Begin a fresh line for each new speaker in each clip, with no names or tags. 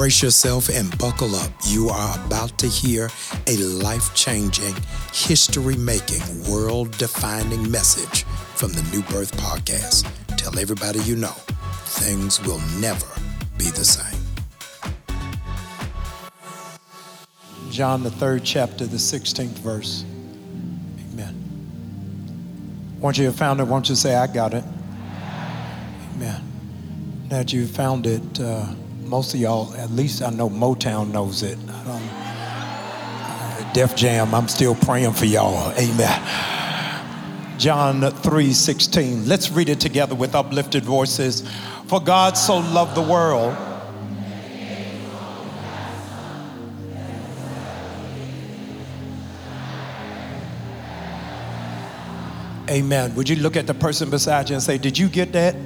Brace yourself and buckle up. You are about to hear a life changing, history making, world defining message from the New Birth Podcast. Tell everybody you know things will never be the same. John, the third chapter, the 16th verse. Amen. Once you have found it, won't you say, I got it? Amen. Now that you found it, uh, most of y'all, at least I know Motown knows it. Uh, Def Jam, I'm still praying for y'all. Amen. John 3:16. Let's read it together with uplifted voices. For God so loved the world. Amen. Would you look at the person beside you and say, Did you get that?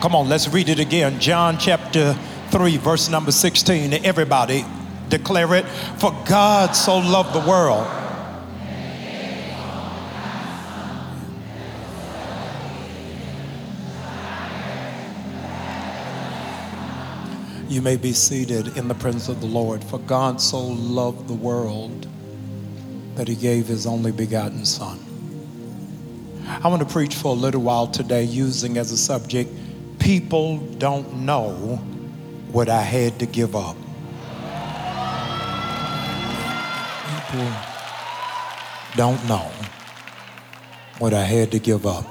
Come on, let's read it again. John chapter 3, verse number 16. Everybody declare it. For God so loved the world. You may be seated in the presence of the Lord. For God so loved the world that he gave his only begotten Son. I want to preach for a little while today using as a subject people don't know what I had to give up. People don't know what I had to give up.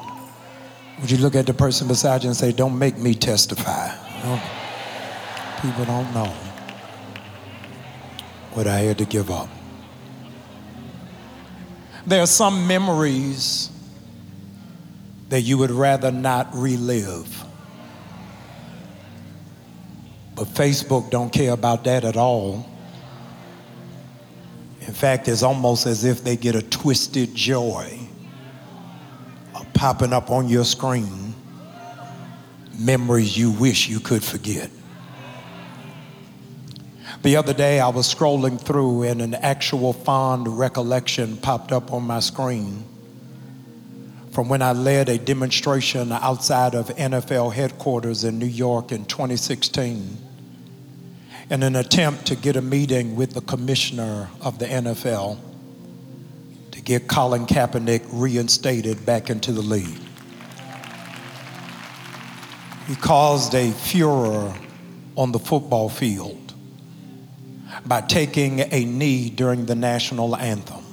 Would you look at the person beside you and say, Don't make me testify? People don't know what I had to give up. There are some memories that you would rather not relive. But Facebook don't care about that at all. In fact, it's almost as if they get a twisted joy of popping up on your screen memories you wish you could forget. The other day, I was scrolling through and an actual fond recollection popped up on my screen from when I led a demonstration outside of NFL headquarters in New York in 2016 in an attempt to get a meeting with the commissioner of the NFL to get Colin Kaepernick reinstated back into the league. He caused a furor on the football field by taking a knee during the national anthem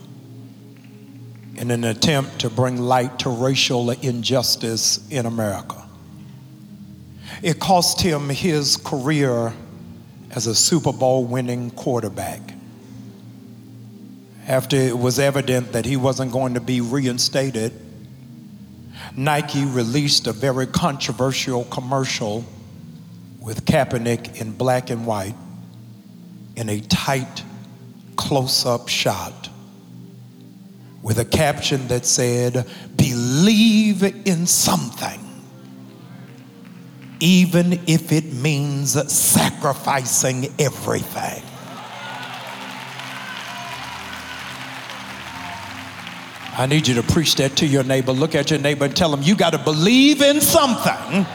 in an attempt to bring light to racial injustice in America. It cost him his career as a Super Bowl winning quarterback. After it was evident that he wasn't going to be reinstated, Nike released a very controversial commercial with Kaepernick in black and white in a tight close up shot with a caption that said, Believe in something even if it means sacrificing everything. I need you to preach that to your neighbor. Look at your neighbor and tell him you got to believe in something,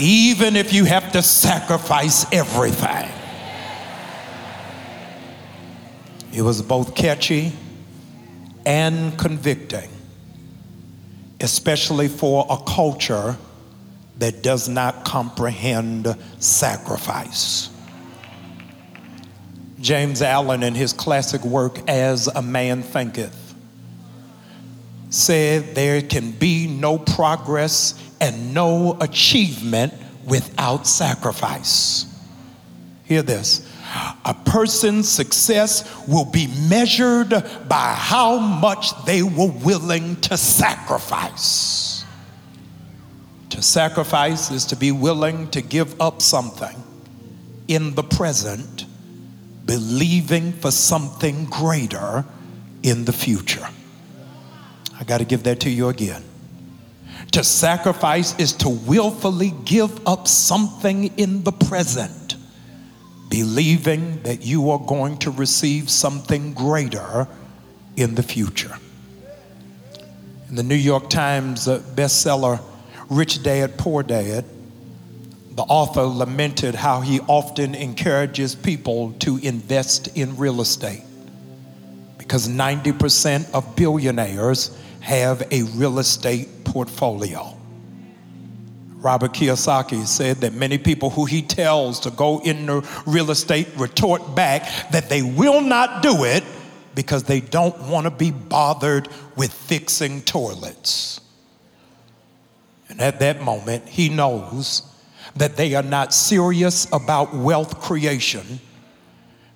even if you have to sacrifice everything. It was both catchy and convicting, especially for a culture that does not comprehend sacrifice. James Allen, in his classic work, As a Man Thinketh, said there can be no progress and no achievement without sacrifice. Hear this. A person's success will be measured by how much they were willing to sacrifice. To sacrifice is to be willing to give up something in the present, believing for something greater in the future. I got to give that to you again. To sacrifice is to willfully give up something in the present, believing that you are going to receive something greater in the future. In the New York Times bestseller, Rich Dad, Poor Dad, the author lamented how he often encourages people to invest in real estate because 90% of billionaires have a real estate portfolio. Robert Kiyosaki said that many people who he tells to go into real estate retort back that they will not do it because they don't want to be bothered with fixing toilets. And at that moment, he knows that they are not serious about wealth creation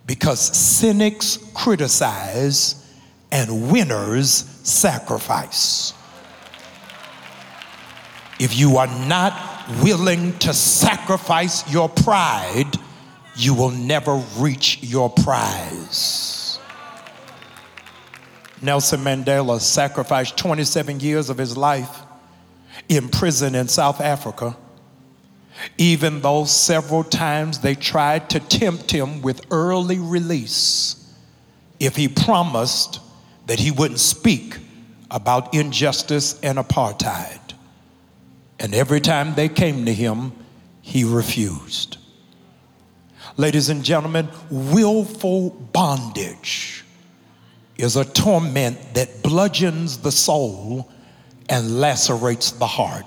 because cynics criticize and winners sacrifice. If you are not willing to sacrifice your pride, you will never reach your prize. Nelson Mandela sacrificed 27 years of his life in prison in South Africa even though several times they tried to tempt him with early release if he promised that he wouldn't speak about injustice and apartheid. And every time they came to him, he refused. Ladies and gentlemen, willful bondage is a torment that bludgeons the soul and lacerates the heart.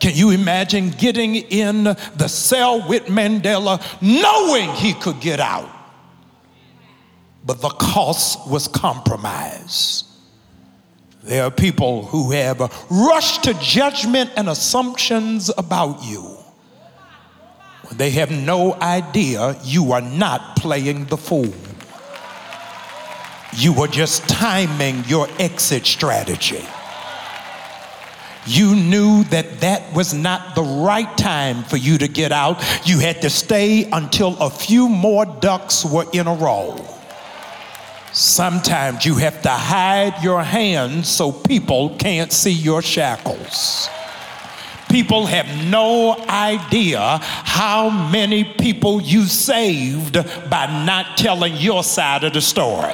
Can you imagine getting in the cell with Mandela knowing he could get out? But the cost was compromise. There are people who have rushed to judgment and assumptions about you. They have no idea you are not playing the fool. You are just timing your exit strategy you knew that that was not the right time for you to get out. You had to stay until a few more ducks were in a row. Sometimes you have to hide your hands so people can't see your shackles. People have no idea how many people you saved by not telling your side of the story.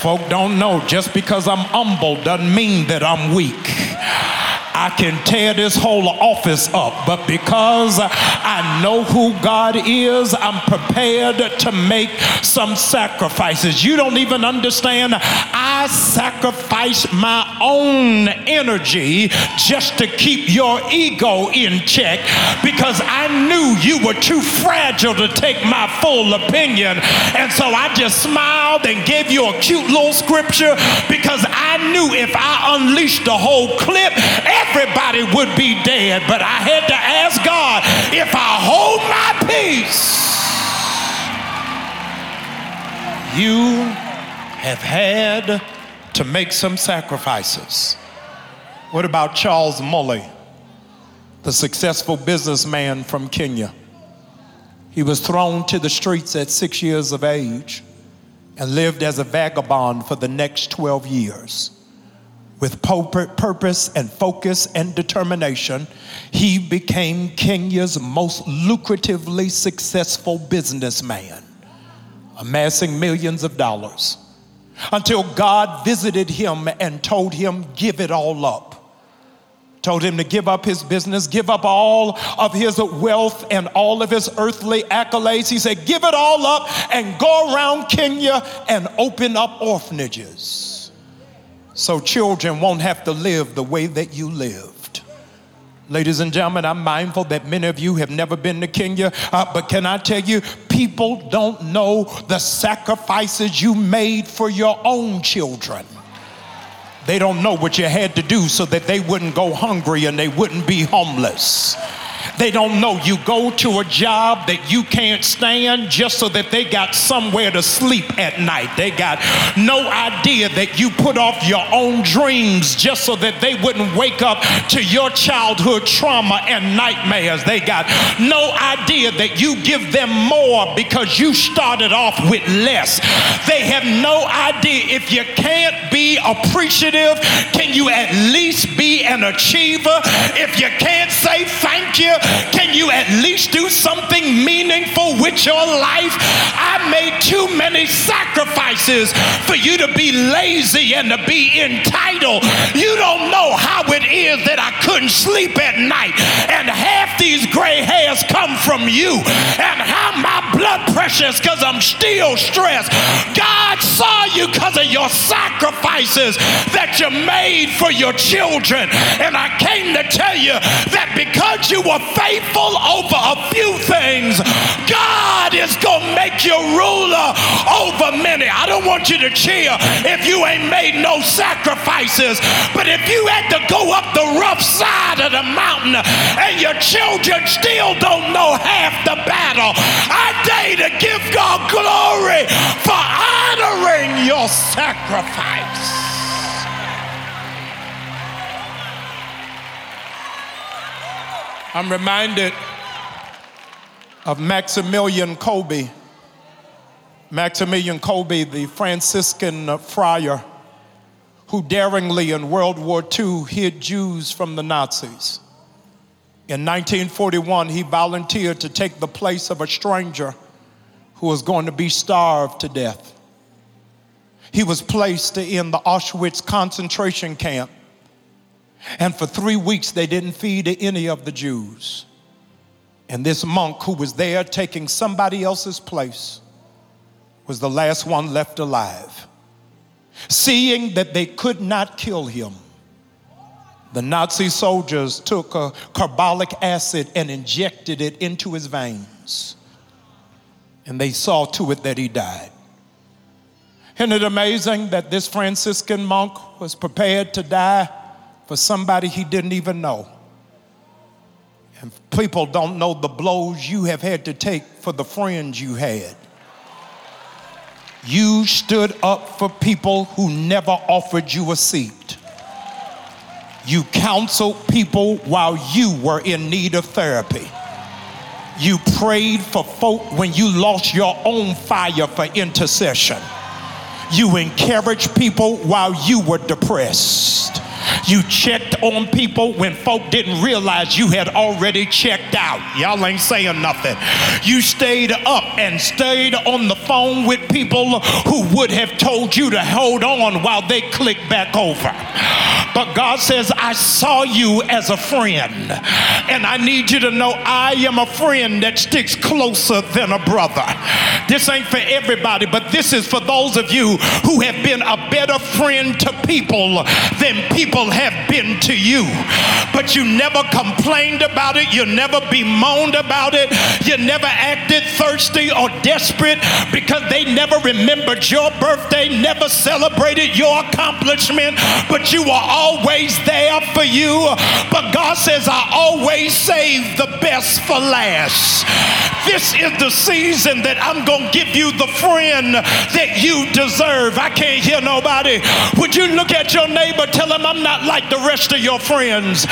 Folk don't know just because I'm humble doesn't mean that I'm weak. I can tear this whole office up, but because I know who God is, I'm prepared to make some sacrifices. You don't even understand. I sacrifice my own energy just to keep your ego in check because I knew you were too fragile to take my full opinion. And so I just smiled and gave you a cute little scripture because I knew if I unleashed the whole clip, everybody would be dead. But I had to ask God if I hold my peace, you have had to make some sacrifices. What about Charles Mully, the successful businessman from Kenya? He was thrown to the streets at six years of age and lived as a vagabond for the next 12 years. With purpose and focus and determination, he became Kenya's most lucratively successful businessman, amassing millions of dollars until God visited him and told him, Give it all up. Told him to give up his business, give up all of his wealth and all of his earthly accolades. He said, Give it all up and go around Kenya and open up orphanages so children won't have to live the way that you lived. Ladies and gentlemen, I'm mindful that many of you have never been to Kenya, uh, but can I tell you, people don't know the sacrifices you made for your own children. They don't know what you had to do so that they wouldn't go hungry and they wouldn't be homeless. They don't know you go to a job that you can't stand just so that they got somewhere to sleep at night. They got no idea that you put off your own dreams just so that they wouldn't wake up to your childhood trauma and nightmares. They got no idea that you give them more because you started off with less. They have no idea if you can't be appreciative, can you at least be an achiever? If you can't say thank you, can you at least do something meaningful with your life. I made too many sacrifices for you to be lazy and to be entitled. You don't know how it is that I couldn't sleep at night and half these gray hairs come from you and how my blood pressure is because I'm still stressed. God saw you because of your sacrifices that you made for your children. And I came to tell you that because you were faithful over a few things, God is going to make you ruler over many. I don't want you to cheer if you ain't made no sacrifices, but if you had to go up the rough side of the mountain and your children still don't know half the battle, I dare to give God glory for honoring your sacrifice. I'm reminded of Maximilian Kolbe. Maximilian Kolbe, the Franciscan friar who daringly in World War II hid Jews from the Nazis. In 1941, he volunteered to take the place of a stranger who was going to be starved to death. He was placed in the Auschwitz concentration camp and for three weeks, they didn't feed any of the Jews. And this monk who was there taking somebody else's place was the last one left alive. Seeing that they could not kill him, the Nazi soldiers took a carbolic acid and injected it into his veins. And they saw to it that he died. Isn't it amazing that this Franciscan monk was prepared to die for somebody he didn't even know. And people don't know the blows you have had to take for the friends you had. You stood up for people who never offered you a seat. You counseled people while you were in need of therapy. You prayed for folk when you lost your own fire for intercession. You encouraged people while you were depressed. You checked on people when folk didn't realize you had already checked out. Y'all ain't saying nothing. You stayed up and stayed on the phone with people who would have told you to hold on while they click back over. But God says, I saw you as a friend. And I need you to know I am a friend that sticks closer than a brother. This ain't for everybody, but this is for those of you who have been a better friend to people than people have been to you. But you never complained about it, you never bemoaned about it, you never acted thirsty or desperate because they never remembered your birthday, never celebrated your accomplishment, but you were always there for you. But God says, I always save the best for last. This is the season that I'm going to give you the friend that you deserve. I can't hear nobody. Would you look at your neighbor, tell him I'm not like the rest of your friends.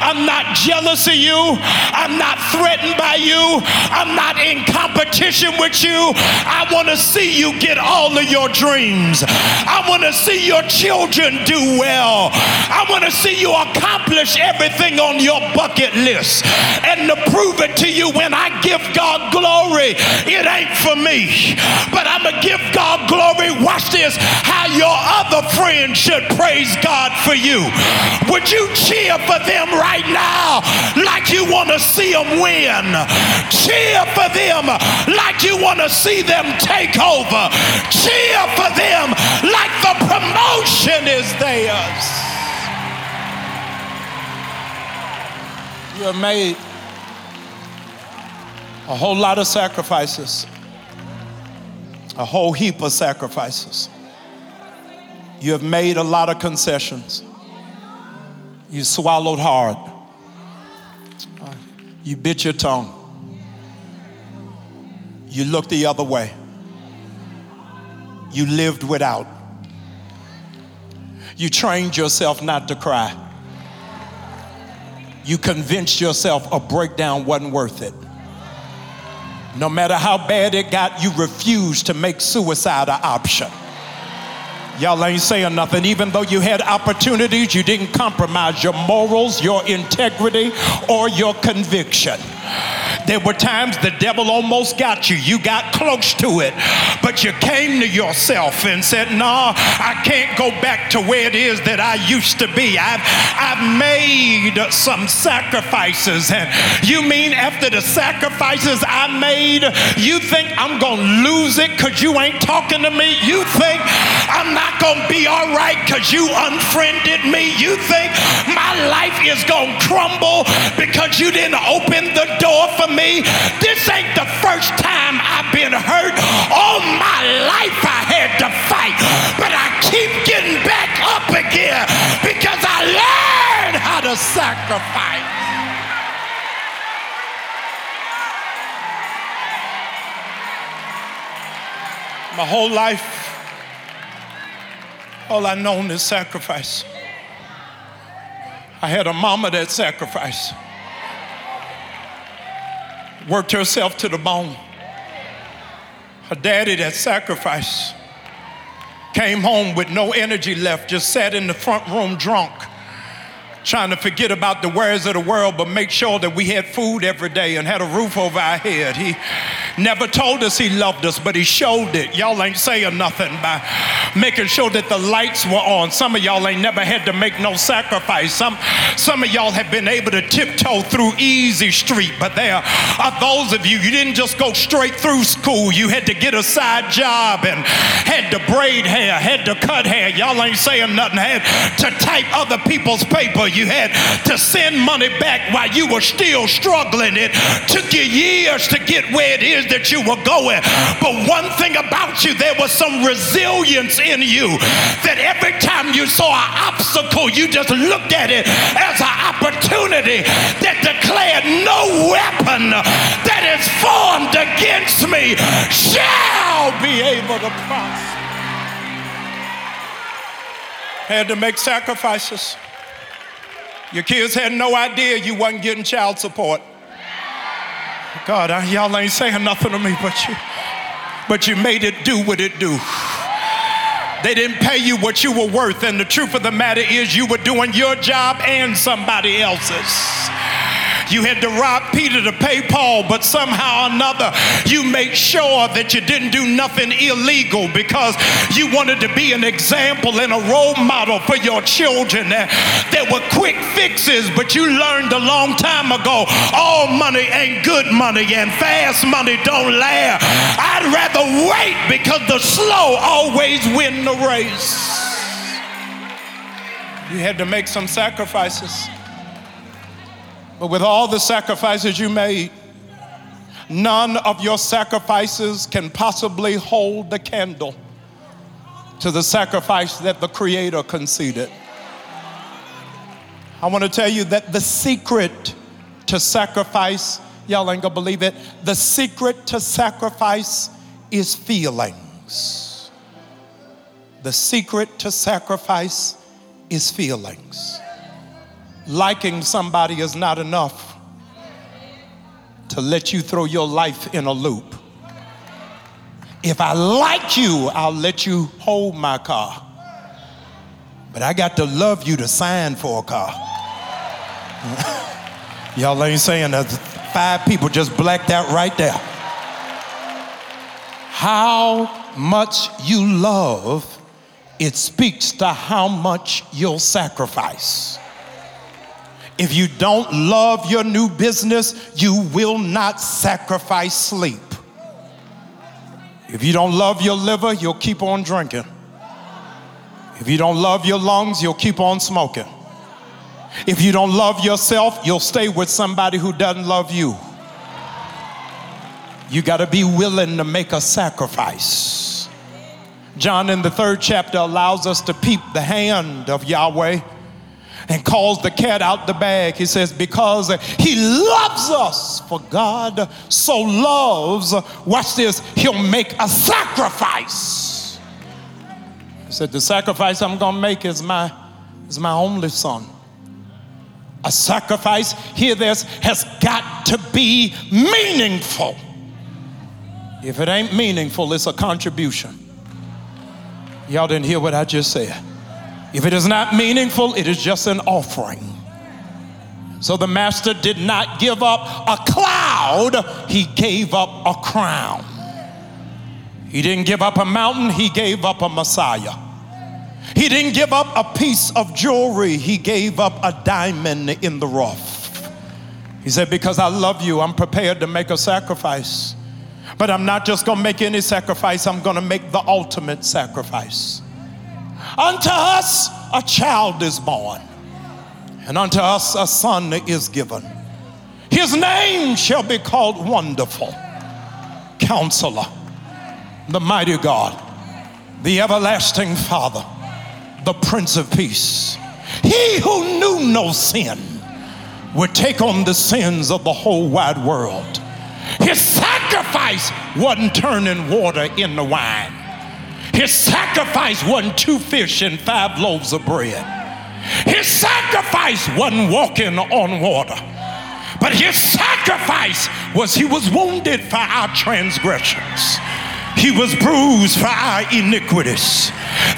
I'm not jealous of you. I'm not threatened by you. I'm not in competition with you. I want to see you get all of your dreams. I want to see your children do well. I want to see you accomplish everything on your bucket list. And to prove it to you when I give God glory, it ain't for me. But I'm going to give God glory. Watch this. How your other friends should praise God for you. Would you cheer for them right now like you want to see them win? Cheer for them like you want to see them take over. Cheer for them like the promotion is theirs. You have made a whole lot of sacrifices, a whole heap of sacrifices. You have made a lot of concessions. You swallowed hard. You bit your tongue. You looked the other way. You lived without. You trained yourself not to cry. You convinced yourself a breakdown wasn't worth it. No matter how bad it got, you refused to make suicide an option. Y'all ain't saying nothing. Even though you had opportunities, you didn't compromise your morals, your integrity, or your conviction. There were times the devil almost got you. You got close to it, but you came to yourself and said, No, I can't go back to where it is that I used to be. I've, I've made some sacrifices. And you mean after the sacrifices I made, you think I'm going to lose it because you ain't talking to me? You think I'm not going to be all right because you unfriended me? You think my life is going to crumble because you didn't open the door for me? This ain't the first time I've been hurt. All my life I had to fight, but I keep getting back up again because I learned how to sacrifice. My whole life, all I known is sacrifice. I had a mama that sacrificed, worked herself to the bone. A daddy that sacrificed, came home with no energy left, just sat in the front room drunk trying to forget about the worries of the world, but make sure that we had food every day and had a roof over our head. He never told us he loved us, but he showed it. Y'all ain't saying nothing by making sure that the lights were on. Some of y'all ain't never had to make no sacrifice. Some, some of y'all have been able to tiptoe through easy street, but there are those of you, you didn't just go straight through school. You had to get a side job and had to braid hair, had to cut hair. Y'all ain't saying nothing. Had to type other people's paper you had to send money back while you were still struggling. It took you years to get where it is that you were going. But one thing about you, there was some resilience in you that every time you saw an obstacle, you just looked at it as an opportunity that declared no weapon that is formed against me shall be able to prosper. Had to make sacrifices. Your kids had no idea you wasn't getting child support. God, I, y'all ain't saying nothing to me, but you, but you made it do what it do. They didn't pay you what you were worth, and the truth of the matter is, you were doing your job and somebody else's. You had to rob Peter to pay Paul, but somehow or another, you made sure that you didn't do nothing illegal because you wanted to be an example and a role model for your children. There were quick fixes, but you learned a long time ago all money ain't good money and fast money don't last. I'd rather wait because the slow always win the race. You had to make some sacrifices. But with all the sacrifices you made, none of your sacrifices can possibly hold the candle to the sacrifice that the Creator conceded. I want to tell you that the secret to sacrifice, y'all ain't gonna believe it, the secret to sacrifice is feelings. The secret to sacrifice is feelings liking somebody is not enough to let you throw your life in a loop. If I like you, I'll let you hold my car. But I got to love you to sign for a car. Y'all ain't saying that. Five people just blacked out right there. How much you love, it speaks to how much you'll sacrifice. If you don't love your new business, you will not sacrifice sleep. If you don't love your liver, you'll keep on drinking. If you don't love your lungs, you'll keep on smoking. If you don't love yourself, you'll stay with somebody who doesn't love you. You got to be willing to make a sacrifice. John in the third chapter allows us to peep the hand of Yahweh and calls the cat out the bag. He says, Because he loves us. For God so loves, watch this, he'll make a sacrifice. He said, The sacrifice I'm going to make is my, is my only son. A sacrifice, hear this, has got to be meaningful. If it ain't meaningful, it's a contribution. Y'all didn't hear what I just said. If it is not meaningful, it is just an offering. So the master did not give up a cloud, he gave up a crown. He didn't give up a mountain, he gave up a Messiah. He didn't give up a piece of jewelry, he gave up a diamond in the rough. He said, Because I love you, I'm prepared to make a sacrifice. But I'm not just gonna make any sacrifice, I'm gonna make the ultimate sacrifice. Unto us a child is born and unto us a son is given. His name shall be called Wonderful, Counselor, the Mighty God, the Everlasting Father, the Prince of Peace. He who knew no sin would take on the sins of the whole wide world. His sacrifice wasn't turning water into wine. His sacrifice wasn't two fish and five loaves of bread. His sacrifice wasn't walking on water, but his sacrifice was he was wounded for our transgressions. He was bruised for our iniquities.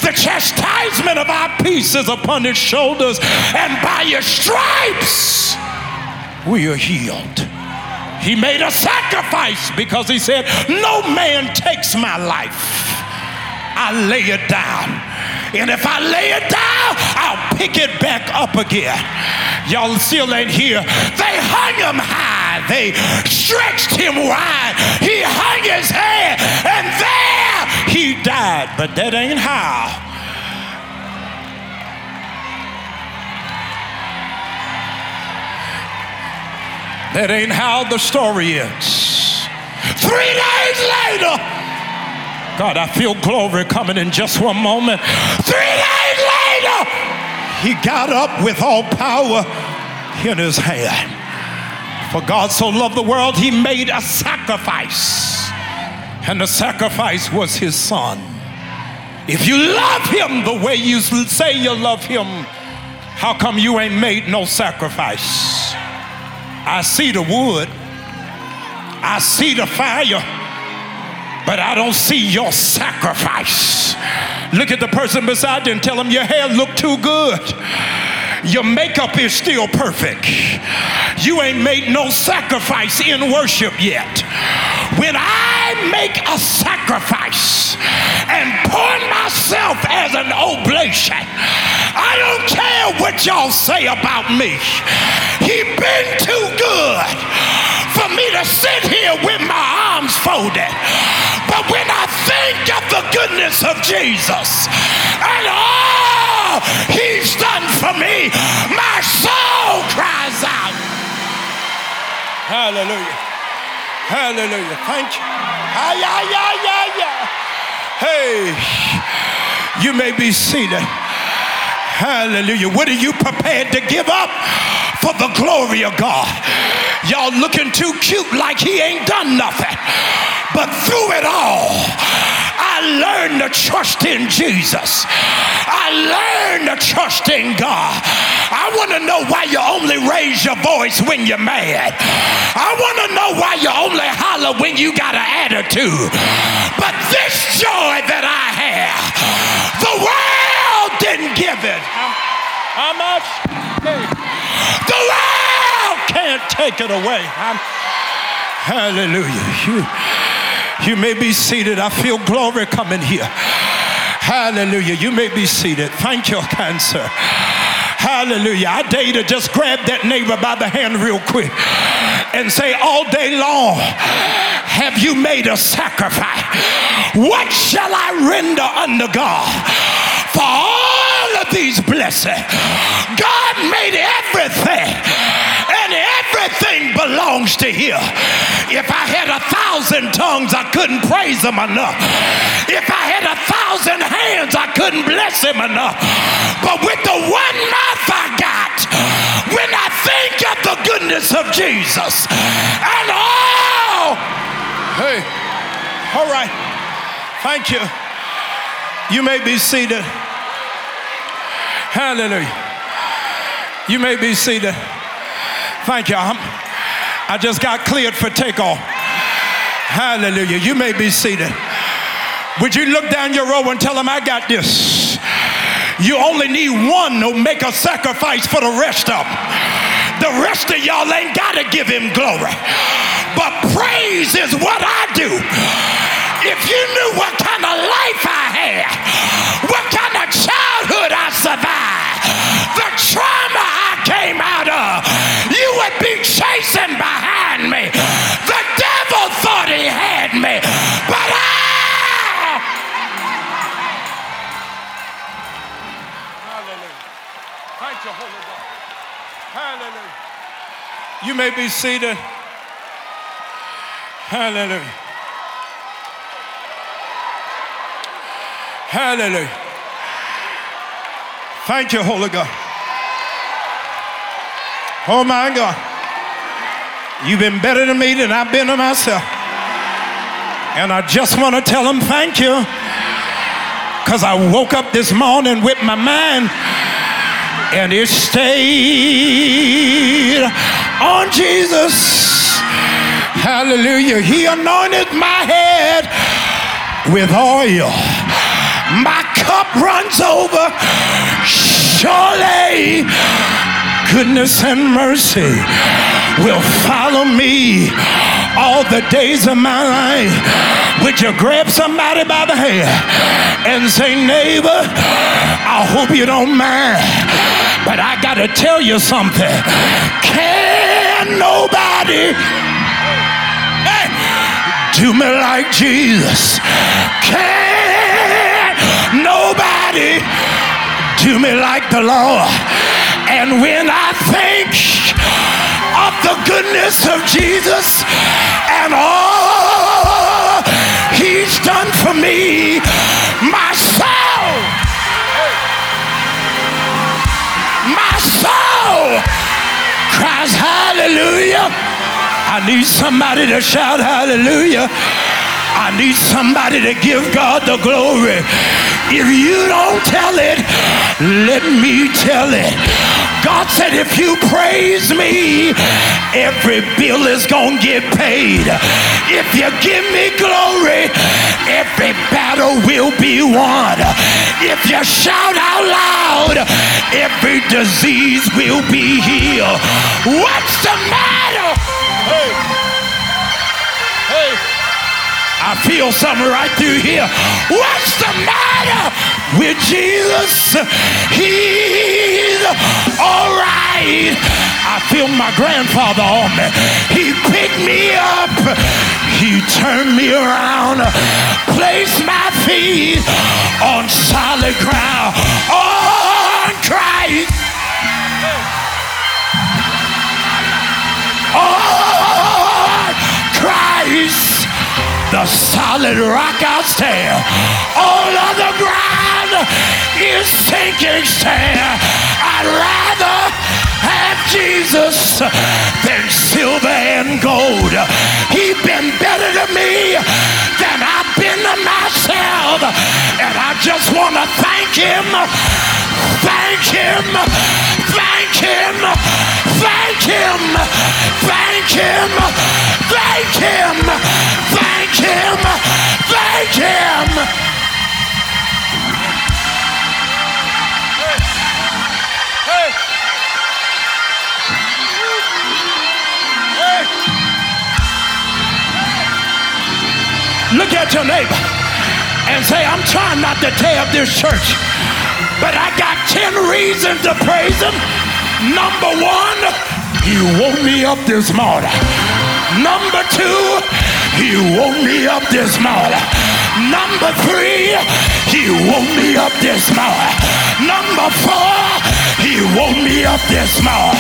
The chastisement of our peace is upon his shoulders, and by his stripes we are healed. He made a sacrifice because he said, No man takes my life. I lay it down. And if I lay it down, I'll pick it back up again. Y'all still ain't here. They hung him high, they stretched him wide. He hung his head, and there he died. But that ain't how. That ain't how the story ends. Three days later, God, I feel glory coming in just one moment. Three days later, he got up with all power in his hand. For God so loved the world, he made a sacrifice. And the sacrifice was his son. If you love him the way you say you love him, how come you ain't made no sacrifice? I see the wood, I see the fire but I don't see your sacrifice. Look at the person beside you and tell them your hair look too good. Your makeup is still perfect. You ain't made no sacrifice in worship yet. When I make a sacrifice and pour myself as an oblation, I don't care what y'all say about me. He been too good me to sit here with my arms folded. But when I think of the goodness of Jesus and all he's done for me, my soul cries out. Hallelujah. Hallelujah. Thank you. Ah, yeah, yeah, yeah, yeah. Hey, you may be seated. Hallelujah. What are you prepared to give up for the glory of God? Y'all looking too cute like he ain't done nothing. But through it all, I learned to trust in Jesus. I learned to trust in God. I want to know why you only raise your voice when you're mad. I want to know why you only holler when you got an attitude. But this joy that I have, the world didn't give it. How, much? The world can't take it away. I'm, hallelujah. You, you may be seated. I feel glory coming here. Hallelujah. You may be seated. Thank you, cancer. Hallelujah. I dare you to just grab that neighbor by the hand real quick and say, All day long, have you made a sacrifice? What shall I render unto God for all of these blessings? God made everything everything belongs to Him. If I had a thousand tongues, I couldn't praise Him enough. If I had a thousand hands, I couldn't bless Him enough. But with the one mouth I got, when I think of the goodness of Jesus and all, hey, all right, thank you. You may be seated. Hallelujah. You may be seated. Thank you. I'm, I just got cleared for takeoff. Hallelujah. You may be seated. Would you look down your row and tell them, I got this? You only need one to make a sacrifice for the rest of them. The rest of y'all ain't got to give him glory. But praise is what I do. If you knew what kind of life I had, what kind of childhood I survived, the trauma I came out of, would be chasing behind me. The devil thought he had me, but I. Hallelujah. Thank you, Holy God. Hallelujah. You may be seated. Hallelujah. Hallelujah. Thank you, Holy God. Oh my God. You've been better to me than I've been to myself. And I just want to tell them thank you. Because I woke up this morning with my mind and it stayed on Jesus. Hallelujah. He anointed my head with oil. My cup runs over. Surely goodness and mercy will follow me all the days of my life. Would you grab somebody by the hand and say, neighbor, I hope you don't mind, but I got to tell you something. Can nobody hey, do me like Jesus? Can nobody do me like the Lord? And when I think of the goodness of Jesus and all he's done for me, my soul, my soul cries hallelujah. I need somebody to shout hallelujah. I need somebody to give God the glory. If you don't tell it, let me tell it. God said, if you praise me, every bill is going to get paid. If you give me glory, every battle will be won. If you shout out loud, every disease will be healed. What's the matter? Hey. I feel something right through here. What's the matter with Jesus? He's all right. I feel my grandfather on me. He picked me up. He turned me around. Placed my feet on solid ground. On the solid rock I stand. All other ground is sinking sand. I'd rather have Jesus than silver and gold. He's been better to me than I've been to myself. And I just want to thank him, thank him, thank him, thank him, thank him, thank him, thank him, thank him. Hey. Hey. Look at your neighbor and say, I'm trying not to tear up this church, but I got 10 reasons to praise him. Number one, he woke me up this morning. Number two, he woke me up this morning. Number three, he woke me up this morning. Number four, he woke me up this morning.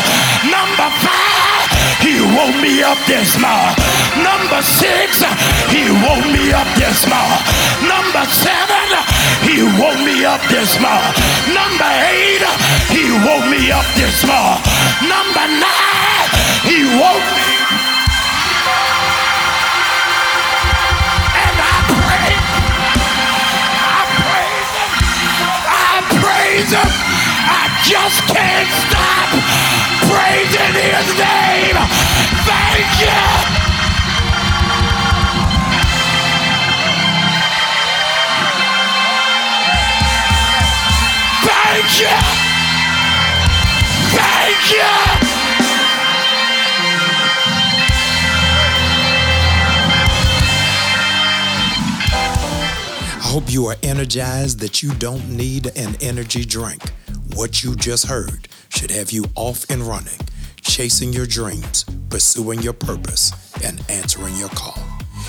Number five, he woke me up this morning. Number six, he woke me up this morning. Number seven, he woke me up this morning. Number eight, he woke me up this morning. Number nine, he woke me. Him. I just can't stop praising his name. Thank you. Thank you. Thank you. Hope you are energized that you don't need an energy drink. What you just heard should have you off and running, chasing your dreams, pursuing your purpose, and answering your call.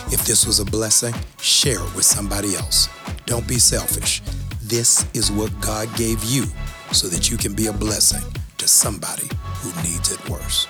If this was a blessing, share it with somebody else. Don't be selfish. This is what God gave you so that you can be a blessing to somebody who needs it worse.